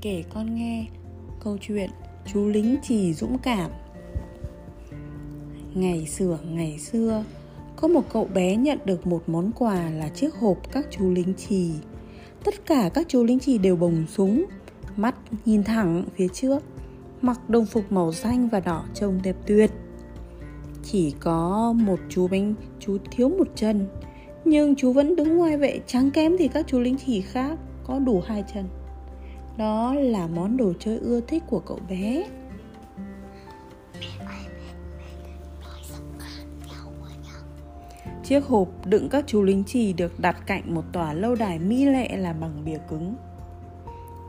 kể con nghe. Câu chuyện, chú lính chỉ dũng cảm. Ngày xưa ngày xưa, có một cậu bé nhận được một món quà là chiếc hộp các chú lính trì tất cả các chú lính trì đều bồng súng, mắt nhìn thẳng phía trước, mặc đồng phục màu xanh và đỏ trông đẹp tuyệt. Chỉ có một chú bánh, chú thiếu một chân, nhưng chú vẫn đứng ngoài vệ trắng kém thì các chú lính chỉ khác, có đủ hai chân đó là món đồ chơi ưa thích của cậu bé Chiếc hộp đựng các chú lính trì được đặt cạnh một tòa lâu đài mỹ lệ làm bằng bìa cứng.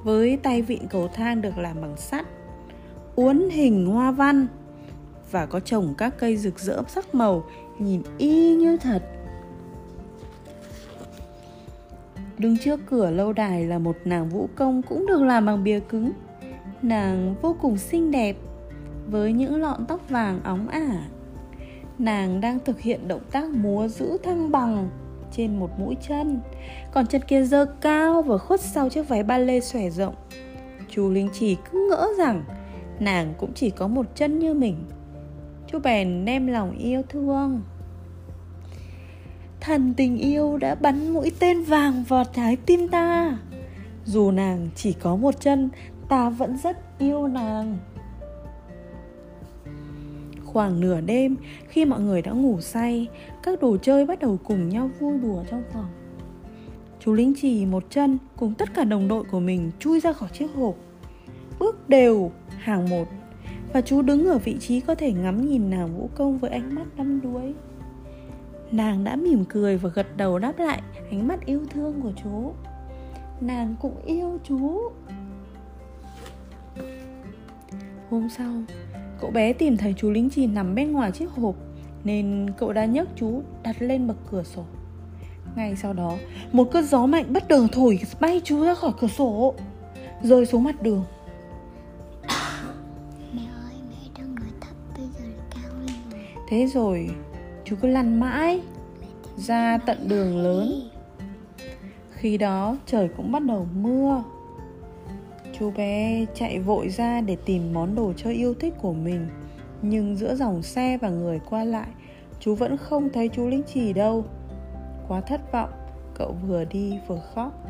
Với tay vịn cầu thang được làm bằng sắt, uốn hình hoa văn và có trồng các cây rực rỡ sắc màu nhìn y như thật. Đứng trước cửa lâu đài là một nàng vũ công cũng được làm bằng bìa cứng. Nàng vô cùng xinh đẹp, với những lọn tóc vàng óng ả. Nàng đang thực hiện động tác múa giữ thăng bằng trên một mũi chân, Còn chân kia dơ cao và khuất sau chiếc váy ba lê xòe rộng Chú Linh chỉ cứ ngỡ rằng nàng cũng chỉ có một chân như mình Chú bèn đem lòng yêu thương Thần tình yêu đã bắn mũi tên vàng vào trái tim ta. Dù nàng chỉ có một chân, Ta vẫn rất yêu nàng. Khoảng nửa đêm, Khi mọi người đã ngủ say, Các đồ chơi bắt đầu cùng nhau vui đùa trong phòng. Chú lính chỉ một chân Cùng tất cả đồng đội của mình Chui ra khỏi chiếc hộp. Bước đều, hàng một, Và chú đứng ở vị trí có thể ngắm nhìn nàng vũ công Với ánh mắt đắm đuối. Nàng đã mỉm cười và gật đầu đáp lại ánh mắt yêu thương của chú. Nàng cũng yêu chú. Hôm sau, cậu bé tìm thấy chú lính chì nằm bên ngoài chiếc hộp Nên cậu đã nhấc chú đặt lên bậc cửa sổ. Ngay sau đó, một cơn gió mạnh bất ngờ thổi bay chú ra khỏi cửa sổ Rơi xuống mặt đường. Thế rồi chú cứ lăn mãi ra tận đường lớn. Khi đó trời cũng bắt đầu mưa. Chú bé chạy vội ra để tìm món đồ chơi yêu thích của mình. Nhưng giữa dòng xe và người qua lại, chú vẫn không thấy chú linh chỉ đâu. Quá thất vọng, cậu vừa đi vừa khóc.